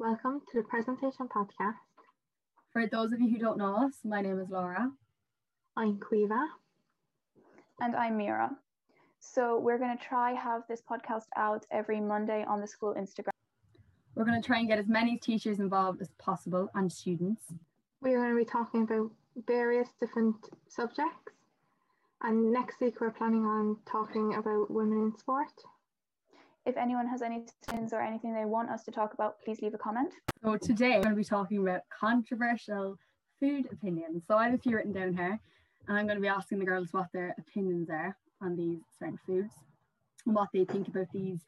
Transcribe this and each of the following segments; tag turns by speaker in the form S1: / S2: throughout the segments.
S1: Welcome to the presentation podcast.
S2: For those of you who don't know us, my name is Laura.
S1: I'm Quiva.
S3: And I'm Mira. So we're going to try have this podcast out every Monday on the school Instagram.
S2: We're going to try and get as many teachers involved as possible and students.
S1: We're going to be talking about various different subjects. And next week we're planning on talking about women in sport.
S3: If anyone has any questions or anything they want us to talk about, please leave a comment.
S2: So today we're going to be talking about controversial food opinions. So I have a few written down here, and I'm going to be asking the girls what their opinions are on these certain foods and what they think about these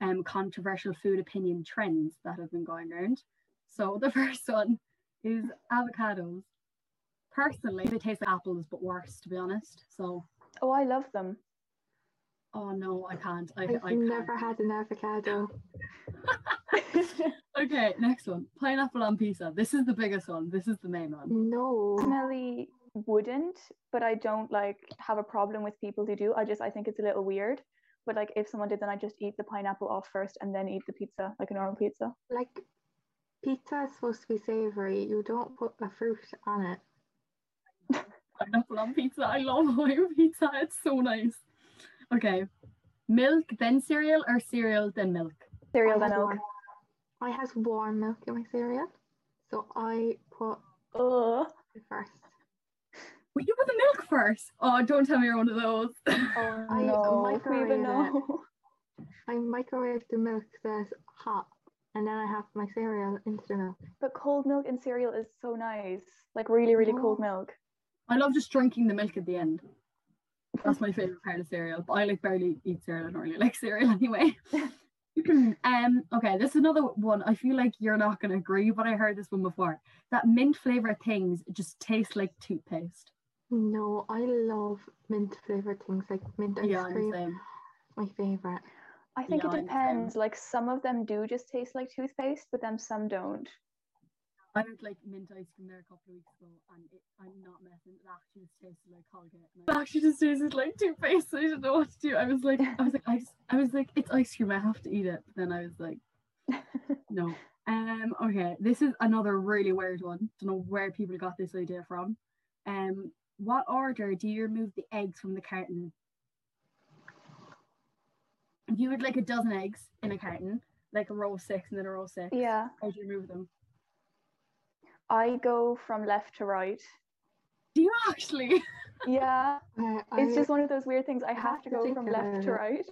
S2: um, controversial food opinion trends that have been going around. So the first one is avocados. Personally, they taste like apples, but worse, to be honest. So,
S3: Oh, I love them.
S2: Oh no, I can't. I,
S1: I've
S2: I can't.
S1: never had an avocado.
S2: Okay, next one. Pineapple on pizza. This is the biggest one. This is the main one.
S1: No.
S3: Personally, wouldn't, but I don't like have a problem with people who do. I just I think it's a little weird. But like if someone did, then I just eat the pineapple off first and then eat the pizza like a normal pizza.
S1: Like, pizza is supposed to be savory. You don't put a fruit on it.
S2: Pineapple on pizza. I love Hawaiian pizza. It's so nice. Okay. Milk, then cereal, or cereal, then milk?
S3: Cereal then milk.
S1: I has warm milk in my cereal. So I put oh.
S3: Ugh.
S1: it first.
S2: Well, you put the milk first. Oh, don't tell me you're one of those.
S3: Oh
S1: I
S3: no,
S1: microwave
S3: even
S1: it.
S3: know.
S1: I microwave the milk that's hot. And then I have my cereal into the milk.
S3: But cold milk and cereal is so nice. Like really, really cold milk.
S2: I love just drinking the milk at the end. That's my favorite part of cereal. But I like barely eat cereal. I don't really like cereal anyway. um. Okay, this is another one. I feel like you're not gonna agree, but I heard this one before. That mint flavored things just taste like toothpaste.
S1: No, I love mint flavored things like mint ice
S2: Yeah, I'm
S1: cream.
S2: same.
S1: My favorite.
S3: I think
S2: Yeah,
S3: it
S2: I'm the same.
S3: depends. Like some of them do just taste like toothpaste, but then some don't.
S2: I had like mint ice cream there a couple of weeks ago, and it, I'm not messing. It actually just tasted like Colgate. It actually just tasted like toothpaste. I didn't know what to do. I was like, I was like, I, just, I was like, it's ice cream. I have to eat it. But then I was like, no. Um. Okay. This is another really weird one. Don't know where people got this idea from. Um. What order do you remove the eggs from the carton? If you had like a dozen eggs in a carton, like a row of six and then a row of six,
S3: yeah.
S2: how do you remove them?
S3: I go from left to right.
S2: Do you actually?
S3: Yeah. It's
S1: I-
S3: just one of those weird things. I
S1: have
S3: have to
S1: to
S3: go from left to right.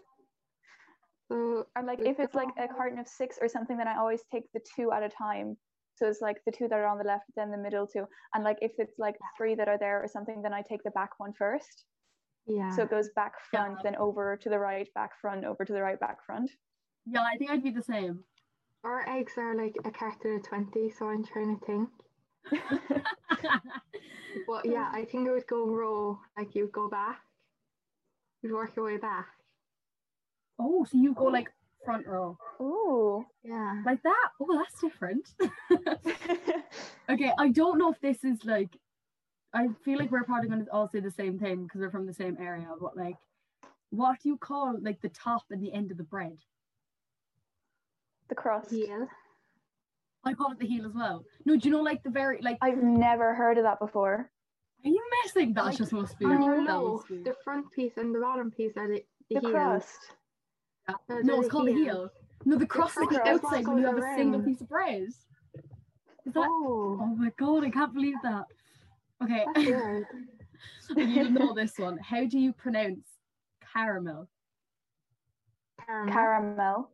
S1: so
S3: And like
S1: Like,
S3: if it's like a um, carton of six or something, then I always take the two at a time. So it's like the two that are on the left, then the middle two. And like if it's like three that are there or something, then I take the back one first.
S1: yeah.
S3: So it goes back front,
S2: Yeah.
S3: then over to the right, back front, over to the right, back front.
S2: Yeah, I think I'd be the same.
S1: Our eggs are like a carton of twenty, so I'm trying to think. But yeah, I think it would go row, like you'd go back. You'd work your way back.
S2: oh, so you go oh. like front row
S3: Oh,
S1: Yeah.
S2: like that? Oh, that's different. okay, I don't know if this is like. I feel like we're probably going to all say the same thing because we're from the same area. But like, what do you call like the top and the end of the bread?
S3: the crust.
S1: Heel.
S2: I call it the heel as well. No, do you know like the very like?
S3: I've never heard of that before.
S2: Are you messing? That
S1: Like,
S2: just must be. That
S1: no,
S2: must
S1: the front piece and the bottom piece are the, the,
S3: The
S1: heels.
S3: crust.
S2: Yeah.
S1: No,
S2: No, it's called the heel. No, the crust is
S3: crust
S2: the
S3: is
S1: what
S2: outside when you have
S1: goes
S2: a single piece of bread. Is that?
S1: Oh,
S2: Oh my god, I can't believe that. Okay,
S1: that's
S2: you know this one. How do you pronounce caramel?
S1: Caramel.
S3: Caramel.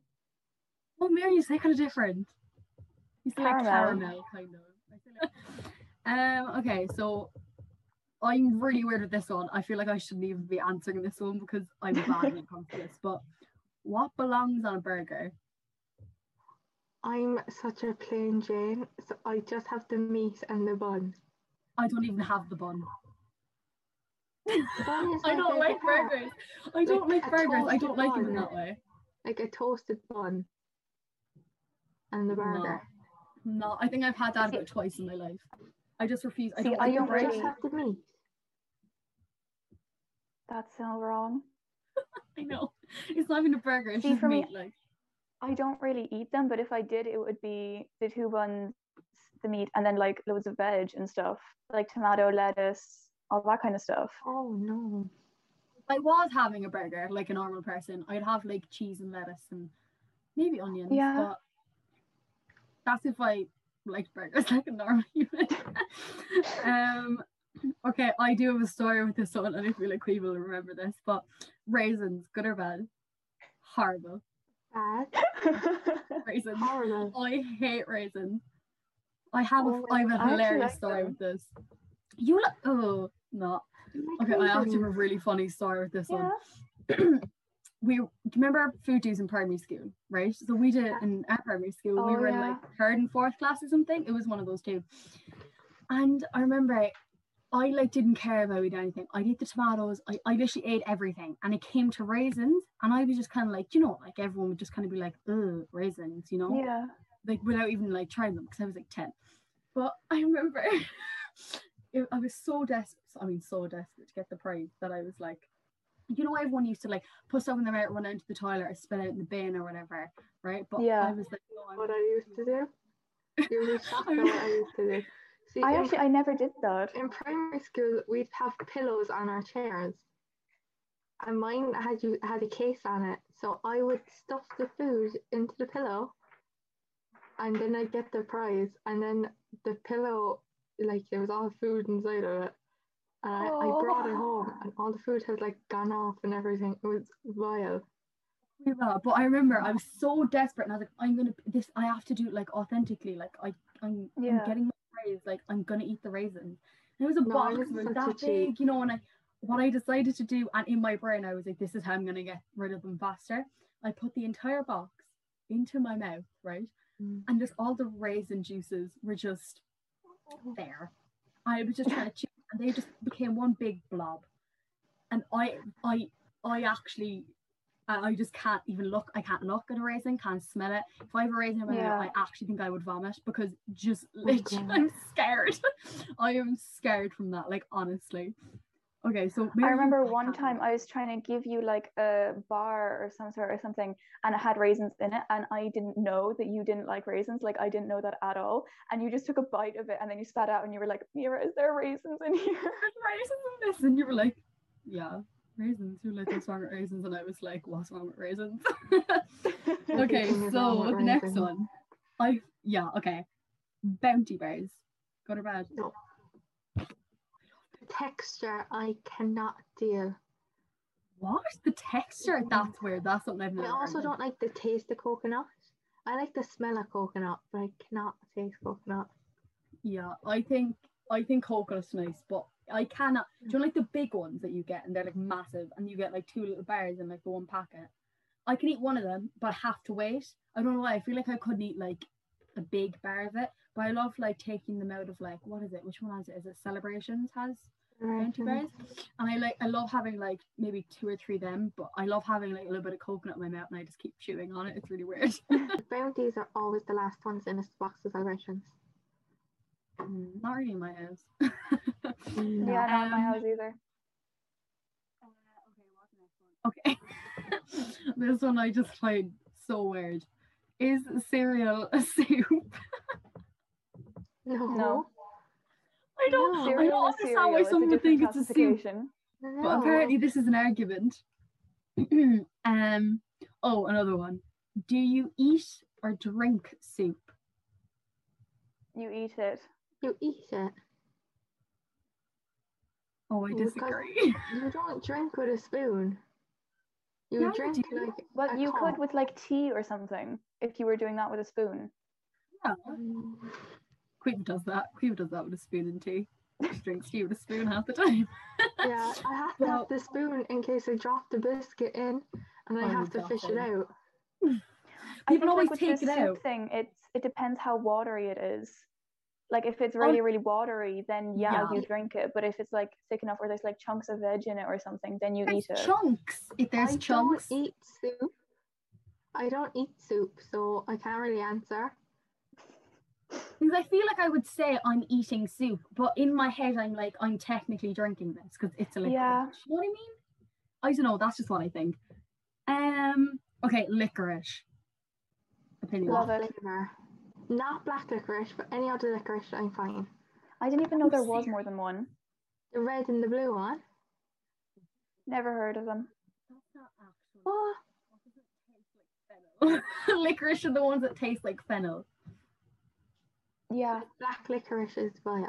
S2: Oh, Mary, you say kind of different. You say like
S3: Caramel.
S2: caramel, kind of. I feel like- Um. Okay, so I'm really weird with this one. I feel like I shouldn't even be answering this one because I'm bad when it comes to this. But what belongs on a burger?
S1: I'm such a plain Jane, so I just have the meat and the bun.
S2: I don't even have the bun.
S1: bun
S2: I don't like
S1: part.
S2: burgers. I don't
S1: Like
S2: like burgers. I don't like it in that way.
S1: Like a toasted bun and the burger.
S2: No, I think I've had that about twice in my life. I just refuse. I
S3: See,
S2: don't
S3: I
S2: like
S3: don't
S2: the
S1: I
S2: bread.
S1: just
S3: really-
S1: have the meat.
S3: That's so wrong.
S2: I know. It's not even a burger. It's
S3: See,
S2: just
S3: for me-
S2: Like
S3: I don't really eat them, but if I did, it would be the two buns, the meat, and then like loads of veg and stuff, like tomato, lettuce, all that kind of stuff.
S1: Oh no.
S2: I was having a burger like a normal person, I'd have like cheese and lettuce and maybe onions.
S3: Yeah.
S2: But that's if I liked burgers like a normal human. um okay, I do have a story with this one and I feel like we will remember this, but raisins, good or bad? Horrible.
S1: Bad.
S2: Raisins.
S1: Horrible.
S2: I hate raisins. I have a
S1: Oh,
S2: I have a
S3: I
S2: hilarious
S3: like
S2: story
S3: them.
S2: with this. You like oh no.
S1: You like
S2: Okay, I actually have a really funny story with this
S3: yeah.
S2: one. we remember Food Dudes in primary school, right? So we did it in our primary school. we
S3: Oh,
S2: were in like third and fourth class or something. It was one of those two. And I remember I like didn't care about eating anything. I'd eat the tomatoes. I, I literally ate everything. And it came to raisins. And I was just kind of like, you know, like everyone would just kind of be like, ugh, raisins, you know?
S3: Yeah.
S2: like without even like trying them because I was like 10. But I remember it- I was so desperate, I mean, so desperate to get the prize that I was like, you know, everyone used to like put something in their mouth, run out into the toilet or spit out in the bin or whatever, right? But
S3: Yeah.
S2: I was like, no, I'm
S1: What I used to do. You'll shocked what I used to do. See,
S3: I
S1: in,
S3: actually I never did that.
S1: in primary school, we'd have pillows on our chairs, and mine had you had a case on it. So I would stuff the food into the pillow, and then I'd get the prize. And then the pillow, like there was all food inside of it, and I, I brought it
S3: Oh.
S1: home, and all the food had like gone off and everything. It was vile.
S2: But I remember I was so desperate and I was like, I'm gonna this I have to do it like authentically. Like I I'm,
S3: Yeah.
S2: I'm getting my praise, like I'm gonna eat the raisins. And it was a
S1: No,
S2: box
S1: was
S2: that
S1: cheat.
S2: big, you know, and I what I decided to do and in my brain I was like, this is how I'm gonna get rid of them faster. I put the entire box into my mouth, right?
S1: Mm.
S2: And just all the raisin juices were just there. I was just trying to chew and they just became one big blob. And I I I actually I just can't even look. I can't look at a raisin, can't smell it. If I have a raisin in my mouth. I actually think I would vomit because just oh literally,
S1: God.
S2: I'm scared. I am scared from that, like honestly. Okay, so maybe
S3: I remember one time. I was trying to give you like a bar or some sort or something, and it had raisins in it, and I didn't know that you didn't like raisins. Like I didn't know that at all, and you just took a bite of it, and then you spat out, and you were like, "Mira, is there raisins in here?"
S2: There's raisins in this, and you were like, yeah, raisins. You're like, what's wrong with raisins? And I was like, what's wrong with raisins? okay,
S1: Everything is wrong
S2: so the next one, I yeah, okay, bounty bars, good or bad?
S1: No. Texture I cannot deal.
S2: What the texture? That's weird. That's something I've never.
S1: I also
S2: heard
S1: don't like the taste of coconut. I like the smell of coconut, but I cannot taste coconut.
S2: Yeah, I think I think coconut's nice, but I cannot. Do you like the big ones that you get, and they're like massive, and you get like two little bars in like the one packet. I can eat one of them, but I have to wait. I don't know why. I feel like I couldn't eat like a big bar of it, but I love like taking them out of like what is it? Which one is it? Is it Celebrations has bounty bars? And I like I love having like maybe two or three of them, but I love having like a little bit of coconut in my mouth, and I just keep chewing on it. It's really weird.
S1: Bounties are always the last ones in a box of celebrations.
S2: Mm, Not really in my house.
S3: Yeah, not in my
S2: Um,
S3: house either.
S2: Okay. this one I just find so weird. Is cereal a soup?
S1: No.
S3: No.
S2: I don't,
S1: No.
S2: I don't understand why
S3: It's
S2: someone would think it's a soup.
S1: No.
S2: But apparently this is an argument. um oh another one. Do you eat or drink soup?
S3: You eat it.
S1: you eat it.
S2: Oh I
S1: Because-
S2: disagree.
S1: You don't drink with a spoon. You
S2: Yeah,
S1: drink
S2: do.
S1: like
S3: Well,
S1: a
S3: you could with like tea or something if you were doing that with a spoon.
S2: yeah. Queen does that. Queen does that with a spoon and tea. She drinks tea with a spoon half the time.
S1: Yeah, I have to
S2: Well-
S1: have the spoon in case I drop the biscuit in and I
S2: Oh,
S1: have to fish it out.
S2: People always
S3: like,
S2: take
S3: the
S2: it
S3: soup
S2: out.
S3: thing, it's it depends how watery it is. Like if it's really, oh. really watery, then yeah,
S2: Yeah.
S3: you drink it. But if it's like thick enough where there's like chunks of veg in it or something, then you
S2: There's
S3: eat it.
S2: chunks. If there's
S1: I
S2: chunks.
S1: don't eat soup. I don't eat soup, so I can't really answer.
S2: Because I feel like I would say I'm eating soup, but in my head I'm like I'm technically drinking this because it's a liquid.
S3: Yeah.
S2: You know what I mean? I don't know. That's just what I think. Um. Okay, licorice. opinion.
S3: Love it.
S1: Not black licorice, but any other licorice, I'm fine.
S3: I didn't even know there was more than one.
S1: The red and the blue one.
S3: Never heard of them.
S2: That's not actually.
S1: What?
S2: What does it taste like fennel? Licorice are the ones that taste like fennel.
S3: Yeah.
S1: Black licorice is well, yeah.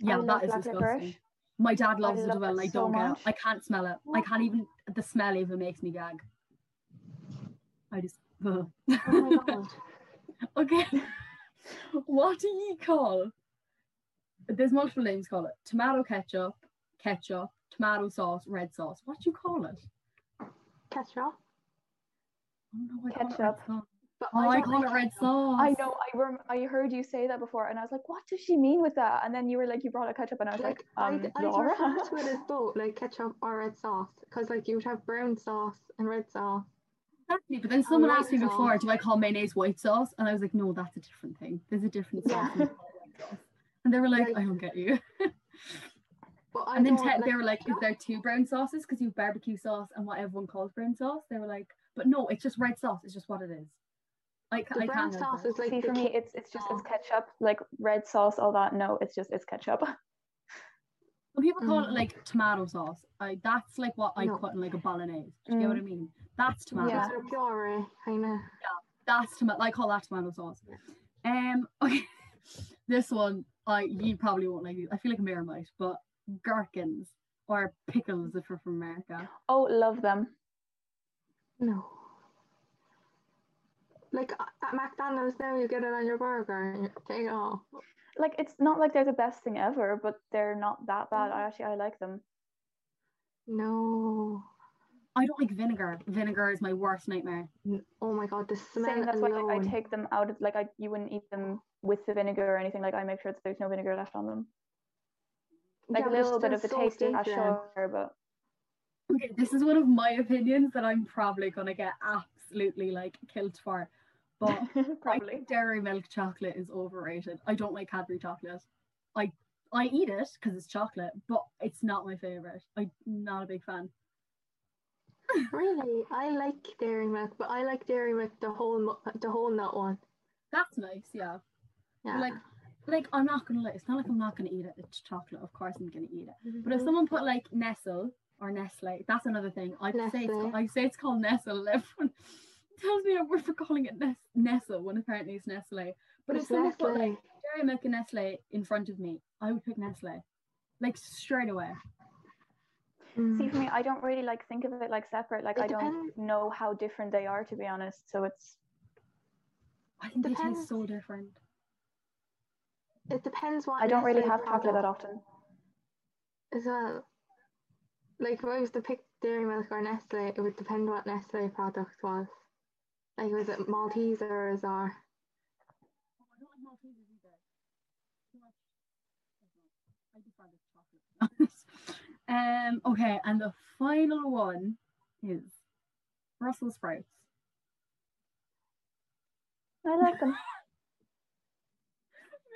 S2: Yeah,
S3: love
S2: that is
S3: black
S2: disgusting.
S3: licorice.
S2: My dad loves it
S3: love
S2: as well, and I don't get it. I can't smell it. I can't even. The smell even makes me gag. I just.
S1: Oh my god.
S2: okay. what do you call? There's multiple names. Call it tomato ketchup, ketchup, tomato sauce, red sauce. What do you call it?
S1: Ketchup.
S2: I call it
S3: Ketchup.
S2: Sauce. Oh, I
S1: don't
S2: call it red sauce.
S3: I know. I rem- I heard you say that before, and I was like, "What does she mean with that?" And then you were like, "You brought a ketchup," and I was like,
S1: Like
S3: "Um,
S1: I'd, I'd refer to it as both, like ketchup or red sauce, because like you would have brown sauce and red sauce.
S2: Exactly, but then someone asked me
S1: sauce.
S2: before, do I call mayonnaise white sauce? And I was like, no, that's a different thing. There's a different sauce.
S1: Yeah.
S2: sauce. And they were like,
S1: Like-
S2: I don't get you.
S1: But I
S2: and then te-
S1: like
S2: they were like, is there two brown sauces? Because you have barbecue sauce and what everyone calls brown sauce. They were like, but no, it's just red sauce. It's just what it is. I, ca-
S1: the
S2: I
S1: brown
S2: can't
S1: sauce
S2: it.
S1: is like
S3: See, for me, it's it's just it's ketchup, like red sauce, all that. No, it's just it's ketchup.
S2: Some people call it
S1: Mm.
S2: like tomato sauce. I that's like what I
S1: No.
S2: put in like a bolognese. Do you get what I mean? That's tomato
S3: Yeah.
S2: sauce.
S1: It's a puree, kind of.
S2: That's tomato. I call that tomato sauce. Um. Okay. this one, I you probably won't like. it. I feel like Mira might, but gherkins or pickles if you're from America.
S3: oh, love them.
S1: No. Like uh, at McDonald's now, you get it on your burger and you take it off.
S3: Like it's not like they're the best thing ever, but they're not that bad. I actually I like them.
S1: No.
S2: I don't like vinegar. Vinegar is my worst nightmare.
S1: Oh my god, the smell
S3: Same. That's why
S1: alone.
S3: like, I take them out of like I you wouldn't eat them with the vinegar or anything. Like I make sure that there's no vinegar left on them. Like
S1: Yeah,
S3: a little bit of the
S1: so
S3: taste, yeah,
S1: stinky.
S3: sure, but
S2: Okay, this is one of my opinions that I'm probably gonna get absolutely like killed for. But
S3: probably.
S2: dairy milk chocolate is overrated. I don't like Cadbury chocolate. I I eat it because it's chocolate, but it's not my favorite. I'm not a big fan.
S1: Really, I like dairy milk, but I like dairy milk the whole the whole nut one.
S2: That's nice, yeah.
S1: Yeah.
S2: Like, like I'm not gonna lie. It's not like I'm not gonna eat it. It's chocolate, of course I'm gonna eat it. Mm-hmm. But if someone put like Nestle or Nestle, that's another thing. I say it's
S1: Nestle.
S2: called, I say it's called Nestle. and Everyone tells me we're for calling it Nes- Nestle when apparently it's Nestle. But if
S1: It's
S2: someone put like
S1: Nestle.
S2: dairy milk and Nestle in front of me, I would pick Nestle, like straight away.
S1: Mm.
S3: See, for me, I don't really like think of it like separate. Like
S1: It
S3: I don't know how different they are, to be honest. So it's
S2: I think they
S1: Depends.
S2: taste so different.
S1: It depends what.
S3: I don't really
S1: Nestle
S3: have chocolate that
S1: product
S3: often.
S1: as well. Like if I was to pick dairy milk or Nestle, it would depend what Nestle product was. Like was it Maltesers or
S2: Oh, I don't like Maltesers either. Too much. I prefer the chocolate. um. Okay, and the final one is Brussels sprouts.
S3: I like them.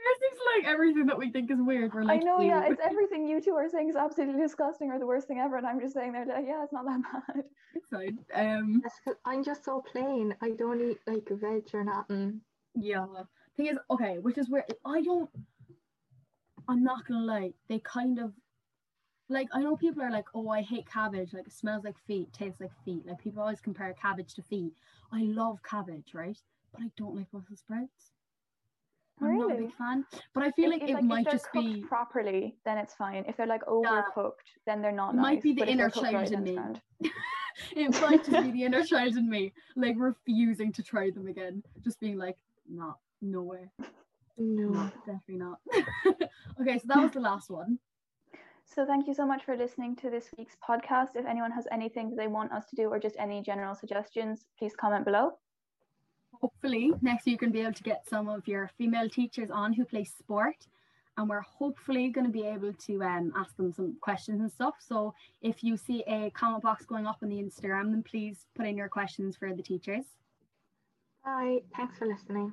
S2: Yours is like everything that we think is weird. We're like,
S3: I
S2: like,
S3: know, yeah, it's everything you two are saying is absolutely disgusting or the worst thing ever, and I'm just saying they're like, yeah, it's not that bad.
S2: It's fine. Um.
S1: I'm just so plain. I don't eat like veg or nothing.
S2: Yeah. Thing is, okay, which is where I don't. I'm not gonna lie. They kind of, like, I know people are like, "Oh, I hate cabbage. Like, it smells like feet, tastes like feet." Like, people always compare cabbage to feet. I love cabbage, right? But I don't like Brussels sprouts. I'm not a
S3: Really?
S2: big fan. But I feel like
S3: if,
S2: it might
S3: if
S2: just
S3: cooked
S2: be.
S3: properly, then it's fine. If they're like overcooked, then they're not
S2: It might
S3: nice,
S2: be the inner child
S3: right,
S2: in me. it might just be the inner child in me, like refusing to try them again. Just being like, nah, no way.
S1: No.
S2: Definitely not. okay, so that was the last one.
S3: So thank you so much for listening to this week's podcast. If anyone has anything that they want us to do or just any general suggestions, please comment below.
S2: Hopefully, next you're going to be able to get some of your female teachers on who play sport. And we're hopefully going to be able to um, ask them some questions and stuff. So if you see a comment box going up on the Instagram, then please put in your questions for the teachers.
S1: Bye. Thanks for listening.